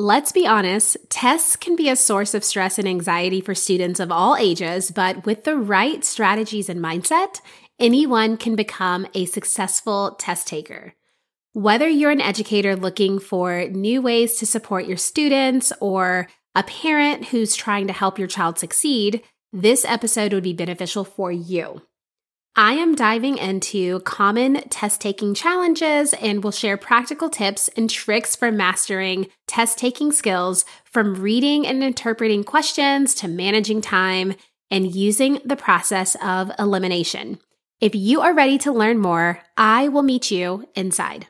Let's be honest, tests can be a source of stress and anxiety for students of all ages, but with the right strategies and mindset, anyone can become a successful test taker. Whether you're an educator looking for new ways to support your students or a parent who's trying to help your child succeed, this episode would be beneficial for you. I am diving into common test taking challenges and will share practical tips and tricks for mastering test taking skills from reading and interpreting questions to managing time and using the process of elimination. If you are ready to learn more, I will meet you inside.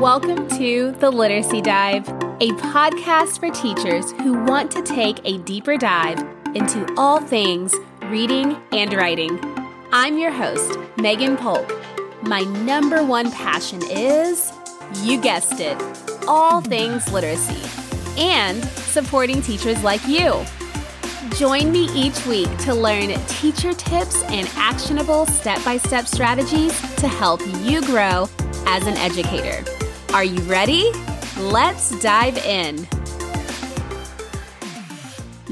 Welcome to The Literacy Dive, a podcast for teachers who want to take a deeper dive into all things reading, and writing. I'm your host, Megan Polk. My number one passion is, you guessed it, all things literacy and supporting teachers like you. Join me each week to learn teacher tips and actionable step by step strategies to help you grow as an educator. Are you ready? Let's dive in.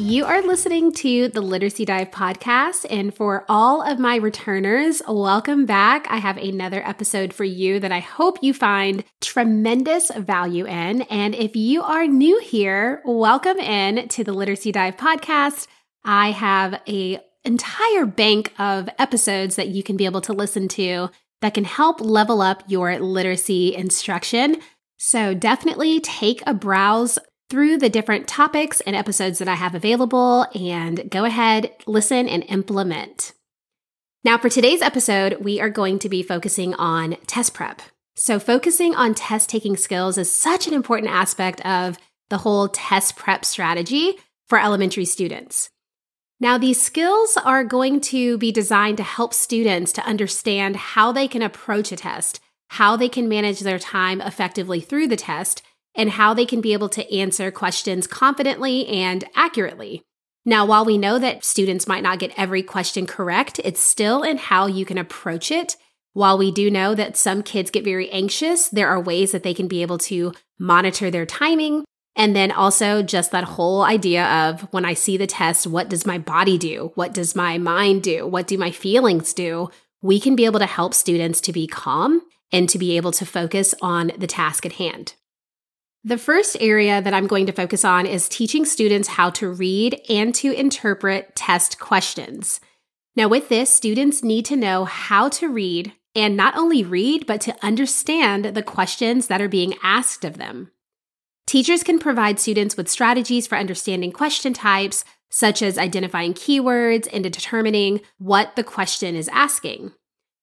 You are listening to the Literacy Dive podcast. And for all of my returners, welcome back. I have another episode for you that I hope you find tremendous value in. And if you are new here, welcome in to the Literacy Dive podcast. I have a entire bank of episodes that you can be able to listen to that can help level up your literacy instruction. So definitely take a browse through the different topics and episodes that I have available and go ahead, listen, and implement. Now, for today's episode, we are going to be focusing on test prep. So, focusing on test taking skills is such an important aspect of the whole test prep strategy for elementary students. Now, these skills are going to be designed to help students to understand how they can approach a test, how they can manage their time effectively through the test, and how they can be able to answer questions confidently and accurately. Now, while we know that students might not get every question correct, it's still in how you can approach it. While we do know that some kids get very anxious, there are ways that they can be able to monitor their timing. And then also just that whole idea of when I see the test, what does my body do? What does my mind do? What do my feelings do? We can be able to help students to be calm and to be able to focus on the task at hand. The first area that I'm going to focus on is teaching students how to read and to interpret test questions. Now, with this, students need to know how to read and not only read, but to understand the questions that are being asked of them. Teachers can provide students with strategies for understanding question types, such as identifying keywords and determining what the question is asking.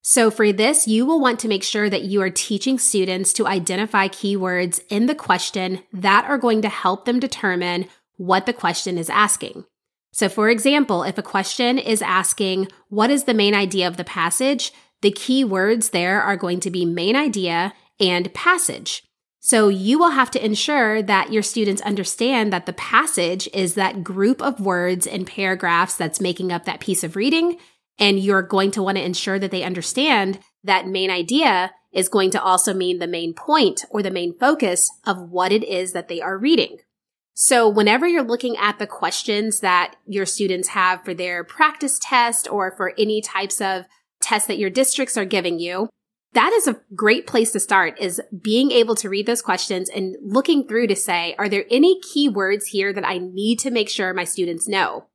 So for this, you will want to make sure that you are teaching students to identify keywords in the question that are going to help them determine what the question is asking. So for example, if a question is asking, what is the main idea of the passage? The keywords there are going to be main idea and passage. So you will have to ensure that your students understand that the passage is that group of words and paragraphs that's making up that piece of reading and you're going to want to ensure that they understand that main idea is going to also mean the main point or the main focus of what it is that they are reading. So whenever you're looking at the questions that your students have for their practice test or for any types of tests that your districts are giving you, that is a great place to start is being able to read those questions and looking through to say, are there any keywords here that I need to make sure my students know?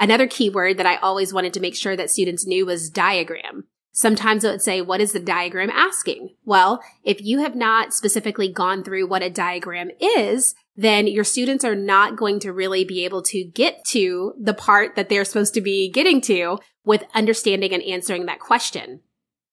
Another keyword that I always wanted to make sure that students knew was diagram. Sometimes it would say, what is the diagram asking? Well, if you have not specifically gone through what a diagram is, then your students are not going to really be able to get to the part that they're supposed to be getting to with understanding and answering that question.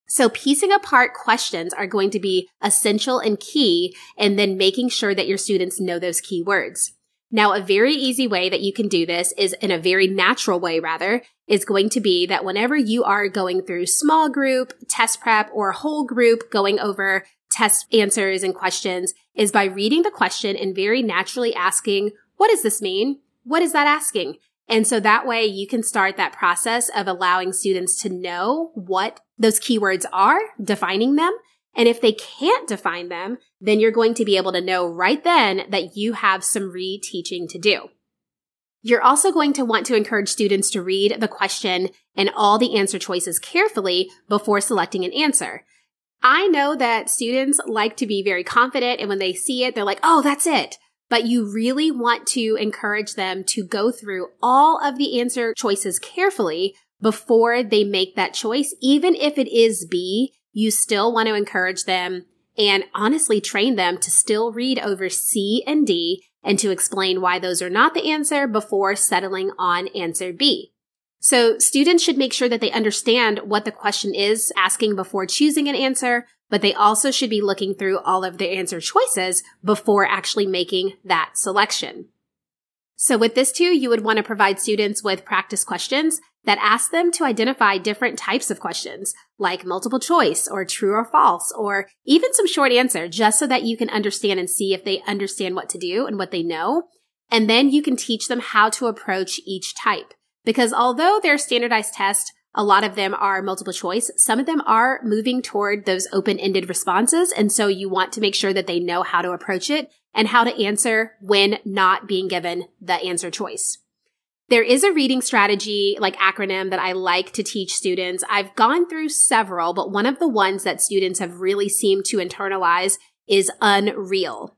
So piecing apart questions are going to be essential and key and then making sure that your students know those key words. Now, a very easy way that you can do this is in a very natural way, rather, is going to be that whenever you are going through small group, test prep, or whole group going over test answers and questions is by reading the question and very naturally asking, what does this mean? What is that asking? And so that way you can start that process of allowing students to know what those keywords are, defining them, And if they can't define them, then you're going to be able to know right then that you have some reteaching to do. You're also going to want to encourage students to read the question and all the answer choices carefully before selecting an answer. I know that students like to be very confident and when they see it, they're like, oh, that's it. But you really want to encourage them to go through all of the answer choices carefully before they make that choice. Even if it is B, you still want to encourage them and honestly train them to still read over C and D and to explain why those are not the answer before settling on answer B. So students should make sure that they understand what the question is asking before choosing an answer, but they also should be looking through all of the answer choices before actually making that selection. So with this too, you would want to provide students with practice questions that ask them to identify different types of questions, like multiple choice or true or false, or even some short answer, just so that you can understand and see if they understand what to do and what they know. And then you can teach them how to approach each type. Because although they're standardized tests, a lot of them are multiple choice. Some of them are moving toward those open-ended responses. And so you want to make sure that they know how to approach it and how to answer when not being given the answer choice. There is a reading strategy like acronym that I like to teach students. I've gone through several, but one of the ones that students have really seemed to internalize is unreal.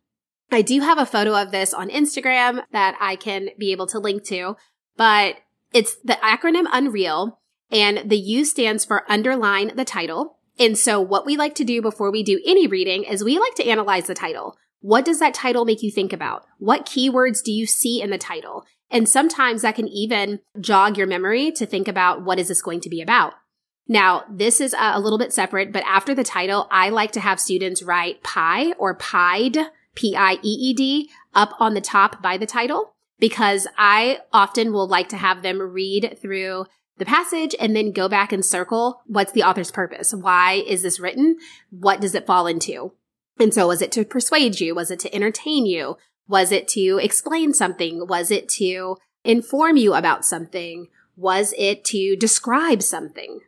I do have a photo of this on Instagram that I can be able to link to, but it's the acronym Unreal and the U stands for underline the title. And so what we like to do before we do any reading is we like to analyze the title. What does that title make you think about? What keywords do you see in the title? And sometimes that can even jog your memory to think about what is this going to be about. Now, this is a little bit separate, but after the title, I like to have students write pie or pied, P-I-E-E-D, up on the top by the title because I often will like to have them read through the passage and then go back and circle what's the author's purpose? Why is this written? What does it fall into? And so was it to persuade you? Was it to entertain you? Was it to explain something? Was it to inform you about something? Was it to describe something?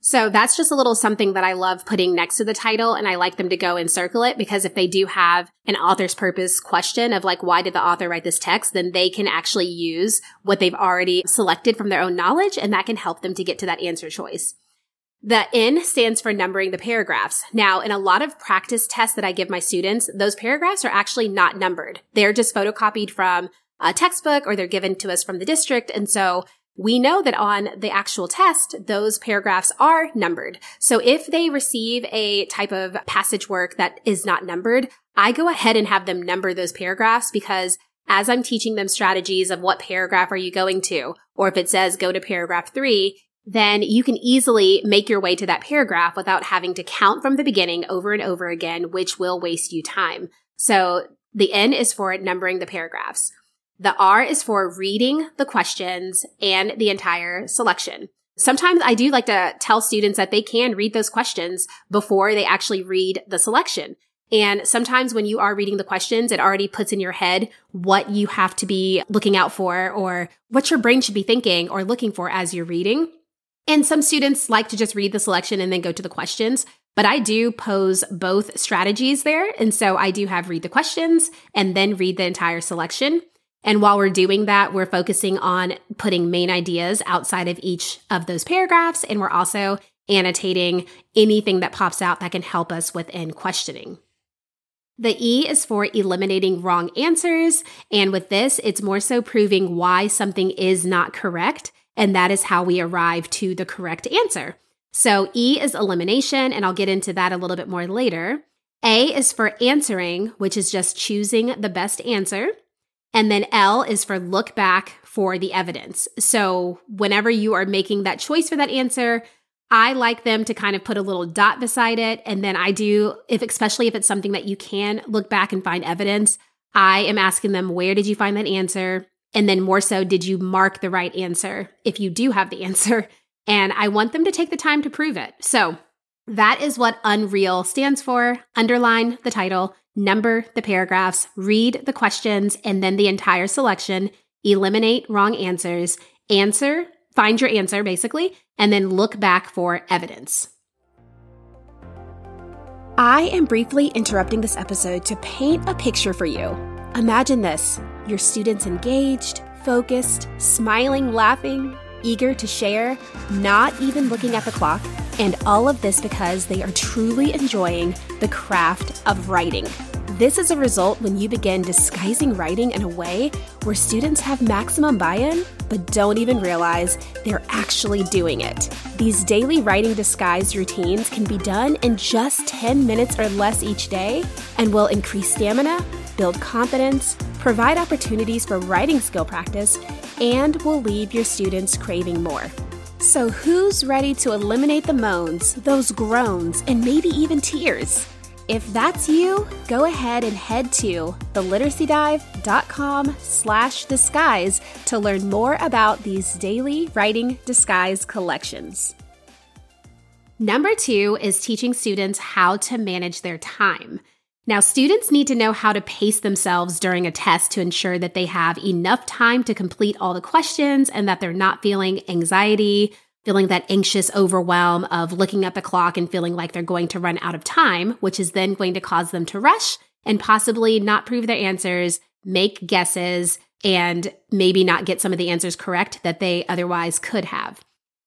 So that's just a little something that I love putting next to the title and I like them to go and circle it because if they do have an author's purpose question of like, why did the author write this text? Then they can actually use what they've already selected from their own knowledge and that can help them to get to that answer choice. The N stands for numbering the paragraphs. Now, in a lot of practice tests that I give my students, those paragraphs are actually not numbered. They're just photocopied from a textbook or they're given to us from the district. And so we know that on the actual test, those paragraphs are numbered. So if they receive a type of passage work that is not numbered, I go ahead and have them number those paragraphs because as I'm teaching them strategies of what paragraph are you going to, or if it says go to paragraph three, then you can easily make your way to that paragraph without having to count from the beginning over and over again, which will waste you time. So the N is for numbering the paragraphs. The R is for reading the questions and the entire selection. Sometimes I do like to tell students that they can read those questions before they actually read the selection. And sometimes when you are reading the questions, it already puts in your head what you have to be looking out for or what your brain should be thinking or looking for as you're reading. And some students like to just read the selection and then go to the questions. But I do pose both strategies there. And so I do have read the questions and then read the entire selection. And while we're doing that, we're focusing on putting main ideas outside of each of those paragraphs. And we're also annotating anything that pops out that can help us within questioning. The E is for eliminating wrong answers. And with this, it's more so proving why something is not correct. And that is how we arrive to the correct answer. So E is elimination, and I'll get into that a little bit more later. A is for answering, which is just choosing the best answer. And then L is for look back for the evidence. So whenever you are making that choice for that answer, I like them to kind of put a little dot beside it. And then I do, if especially if it's something that you can look back and find evidence, I am asking them, where did you find that answer? And then more so, did you mark the right answer if you do have the answer? And I want them to take the time to prove it. So that is what Unreal stands for. Underline the title number the paragraphs, read the questions and then the entire selection, eliminate wrong answers, answer, find your answer basically, and then look back for evidence. I am briefly interrupting this episode to paint a picture for you. Imagine this your students engaged, focused, smiling, laughing, eager to share, not even looking at the clock, and all of this because they are truly enjoying the craft of writing. This is a result when you begin disguising writing in a way where students have maximum buy in, but don't even realize they're actually doing it. These daily writing disguise routines can be done in just 10 minutes or less each day and will increase stamina, build confidence, provide opportunities for writing skill practice, and will leave your students craving more. So, who's ready to eliminate the moans, those groans, and maybe even tears? If that's you, go ahead and head to theliteracydive.com slash disguise to learn more about these daily writing disguise collections. Number two is teaching students how to manage their time. Now, students need to know how to pace themselves during a test to ensure that they have enough time to complete all the questions and that they're not feeling anxiety, feeling that anxious overwhelm of looking at the clock and feeling like they're going to run out of time, which is then going to cause them to rush and possibly not prove their answers, make guesses, and maybe not get some of the answers correct that they otherwise could have.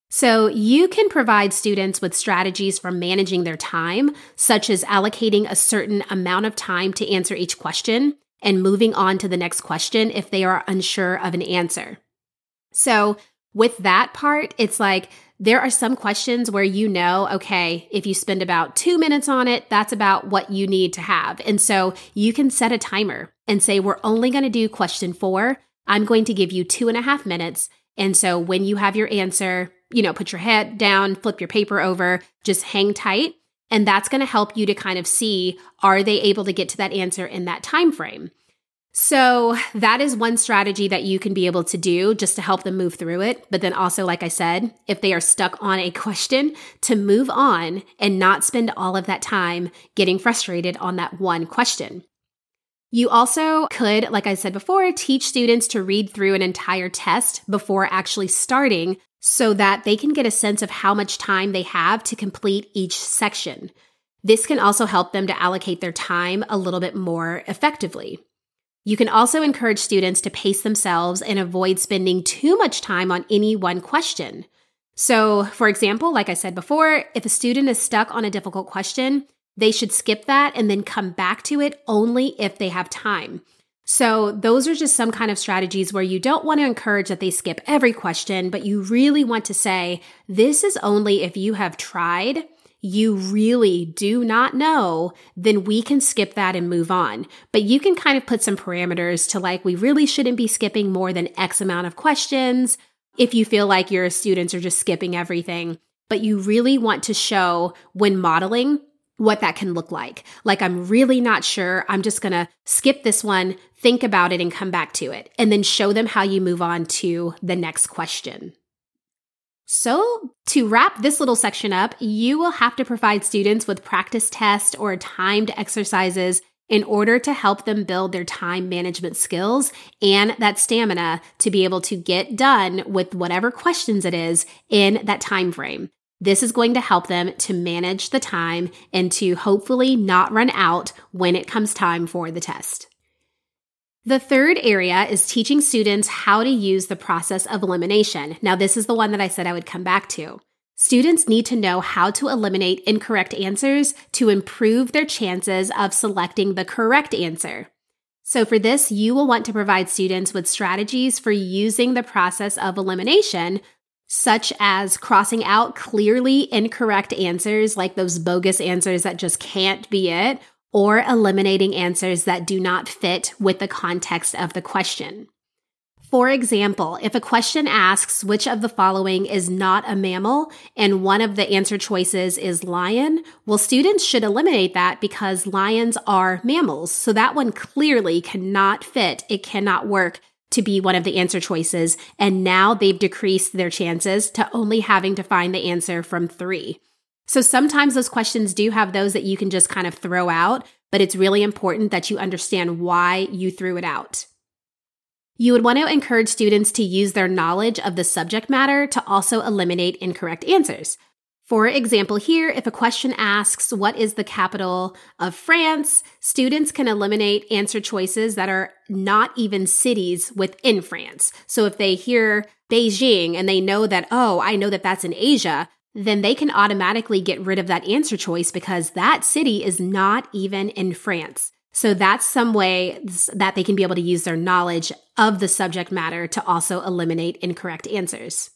So, you can provide students with strategies for managing their time, such as allocating a certain amount of time to answer each question and moving on to the next question if they are unsure of an answer. So, with that part, it's like there are some questions where you know, okay, if you spend about two minutes on it, that's about what you need to have. And so you can set a timer and say, we're only going to do question four. I'm going to give you two and a half minutes. And so when you have your answer, you know, put your head down, flip your paper over, just hang tight. And that's going to help you to kind of see are they able to get to that answer in that time frame. So that is one strategy that you can be able to do just to help them move through it. But then also, like I said, if they are stuck on a question, to move on and not spend all of that time getting frustrated on that one question. You also could, like I said before, teach students to read through an entire test before actually starting so that they can get a sense of how much time they have to complete each section. This can also help them to allocate their time a little bit more effectively. You can also encourage students to pace themselves and avoid spending too much time on any one question. So, for example, like I said before, if a student is stuck on a difficult question, they should skip that and then come back to it only if they have time. So, those are just some kind of strategies where you don't want to encourage that they skip every question, but you really want to say, this is only if you have tried you really do not know, then we can skip that and move on. But you can kind of put some parameters to like, we really shouldn't be skipping more than X amount of questions if you feel like your students are just skipping everything. But you really want to show when modeling what that can look like. Like, I'm really not sure. I'm just going to skip this one, think about it, and come back to it. And then show them how you move on to the next question. So, to wrap this little section up, you will have to provide students with practice tests or timed exercises in order to help them build their time management skills and that stamina to be able to get done with whatever questions it is in that time frame. This is going to help them to manage the time and to hopefully not run out when it comes time for the test. The third area is teaching students how to use the process of elimination. Now, this is the one that I said I would come back to. Students need to know how to eliminate incorrect answers to improve their chances of selecting the correct answer. So, for this, you will want to provide students with strategies for using the process of elimination, such as crossing out clearly incorrect answers, like those bogus answers that just can't be it, or eliminating answers that do not fit with the context of the question. For example, if a question asks which of the following is not a mammal and one of the answer choices is lion, well, students should eliminate that because lions are mammals. So that one clearly cannot fit. It cannot work to be one of the answer choices. And now they've decreased their chances to only having to find the answer from three. So sometimes those questions do have those that you can just kind of throw out, but it's really important that you understand why you threw it out. You would want to encourage students to use their knowledge of the subject matter to also eliminate incorrect answers. For example, here, if a question asks, What is the capital of France? students can eliminate answer choices that are not even cities within France. So if they hear Beijing and they know that, oh, I know that that's in Asia, then they can automatically get rid of that answer choice because that city is not even in France. So that's some way that they can be able to use their knowledge of the subject matter to also eliminate incorrect answers.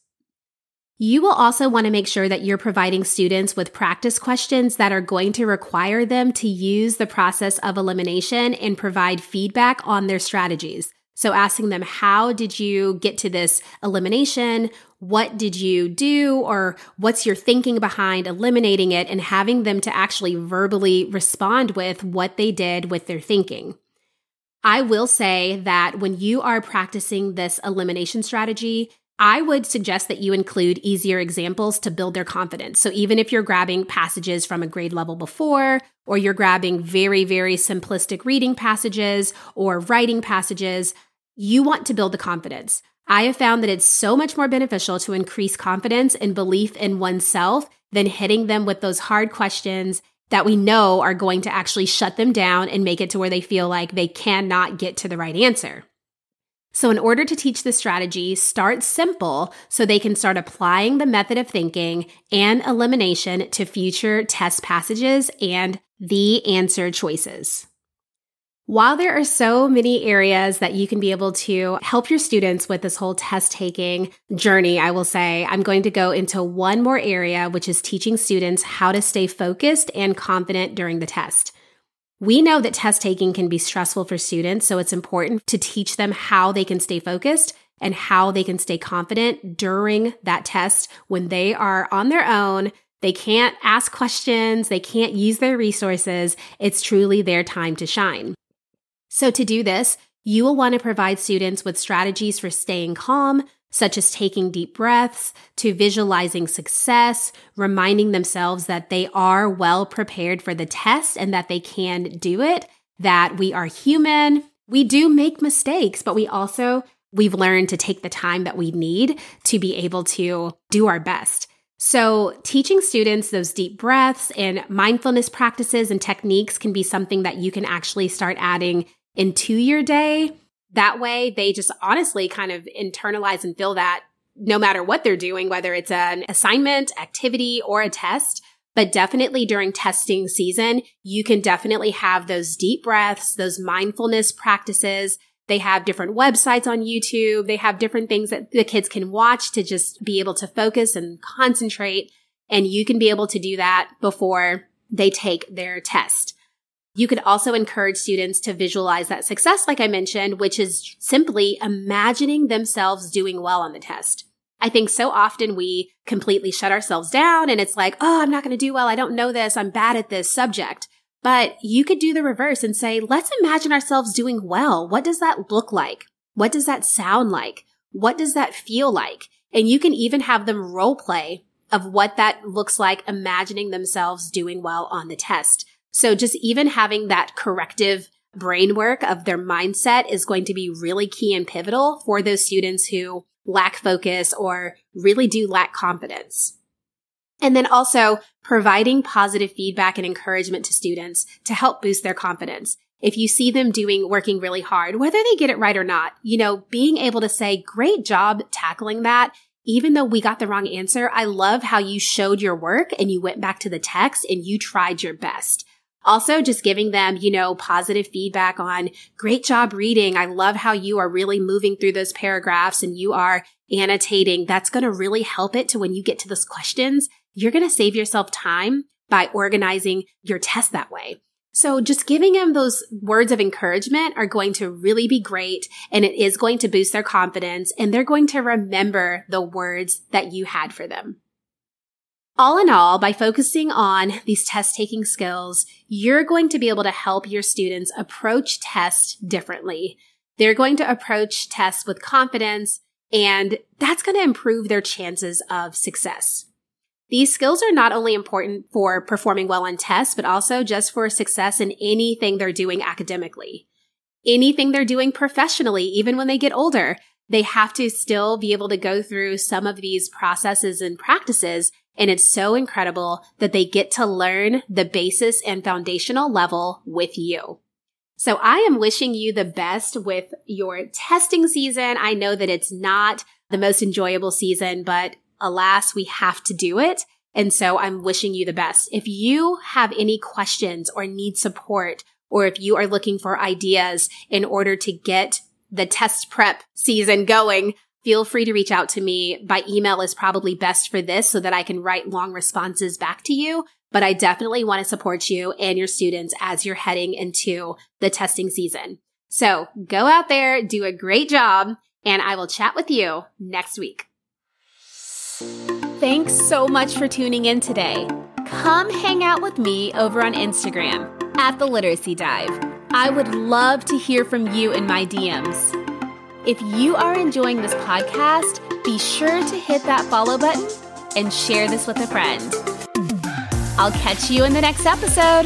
You will also want to make sure that you're providing students with practice questions that are going to require them to use the process of elimination and provide feedback on their strategies. So asking them, how did you get to this elimination? What did you do? Or what's your thinking behind eliminating it? And having them to actually verbally respond with what they did with their thinking. I will say that when you are practicing this elimination strategy, I would suggest that you include easier examples to build their confidence. So even if you're grabbing passages from a grade level before, or you're grabbing very, very simplistic reading passages or writing passages, you want to build the confidence. I have found that it's so much more beneficial to increase confidence and belief in oneself than hitting them with those hard questions that we know are going to actually shut them down and make it to where they feel like they cannot get to the right answer. So, in order to teach the strategy, start simple so they can start applying the method of thinking and elimination to future test passages and the answer choices. While there are so many areas that you can be able to help your students with this whole test taking journey, I will say I'm going to go into one more area, which is teaching students how to stay focused and confident during the test. We know that test taking can be stressful for students, so it's important to teach them how they can stay focused and how they can stay confident during that test when they are on their own. They can't ask questions, they can't use their resources. It's truly their time to shine. So, to do this, you will want to provide students with strategies for staying calm, such as taking deep breaths, to visualizing success, reminding themselves that they are well prepared for the test and that they can do it, that we are human. We do make mistakes, but we also, we've learned to take the time that we need to be able to do our best. So, teaching students those deep breaths and mindfulness practices and techniques can be something that you can actually start adding into your day that way, they just honestly kind of internalize and feel that no matter what they're doing, whether it's an assignment, activity, or a test. But definitely during testing season, you can definitely have those deep breaths, those mindfulness practices. They have different websites on YouTube. They have different things that the kids can watch to just be able to focus and concentrate. And you can be able to do that before they take their test. You could also encourage students to visualize that success, like I mentioned, which is simply imagining themselves doing well on the test. I think so often we completely shut ourselves down and it's like, oh, I'm not going to do well. I don't know this. I'm bad at this subject. But you could do the reverse and say, let's imagine ourselves doing well. What does that look like? What does that sound like? What does that feel like? And you can even have them role play of what that looks like imagining themselves doing well on the test. So just even having that corrective brain work of their mindset is going to be really key and pivotal for those students who lack focus or really do lack confidence. And then also providing positive feedback and encouragement to students to help boost their confidence. If you see them doing, working really hard, whether they get it right or not, you know, being able to say, great job tackling that. Even though we got the wrong answer, I love how you showed your work and you went back to the text and you tried your best. Also, just giving them, you know, positive feedback on great job reading. I love how you are really moving through those paragraphs and you are annotating. That's going to really help it to when you get to those questions, you're going to save yourself time by organizing your test that way. So just giving them those words of encouragement are going to really be great and it is going to boost their confidence and they're going to remember the words that you had for them. All in all, by focusing on these test taking skills, you're going to be able to help your students approach tests differently. They're going to approach tests with confidence, and that's going to improve their chances of success. These skills are not only important for performing well on tests, but also just for success in anything they're doing academically. Anything they're doing professionally, even when they get older, they have to still be able to go through some of these processes and practices And it's so incredible that they get to learn the basis and foundational level with you. So I am wishing you the best with your testing season. I know that it's not the most enjoyable season, but alas, we have to do it. And so I'm wishing you the best. If you have any questions or need support, or if you are looking for ideas in order to get the test prep season going, feel free to reach out to me. By email is probably best for this so that I can write long responses back to you. But I definitely want to support you and your students as you're heading into the testing season. So go out there, do a great job, and I will chat with you next week. Thanks so much for tuning in today. Come hang out with me over on Instagram at the Literacy Dive. I would love to hear from you in my DMs. If you are enjoying this podcast, be sure to hit that follow button and share this with a friend. I'll catch you in the next episode.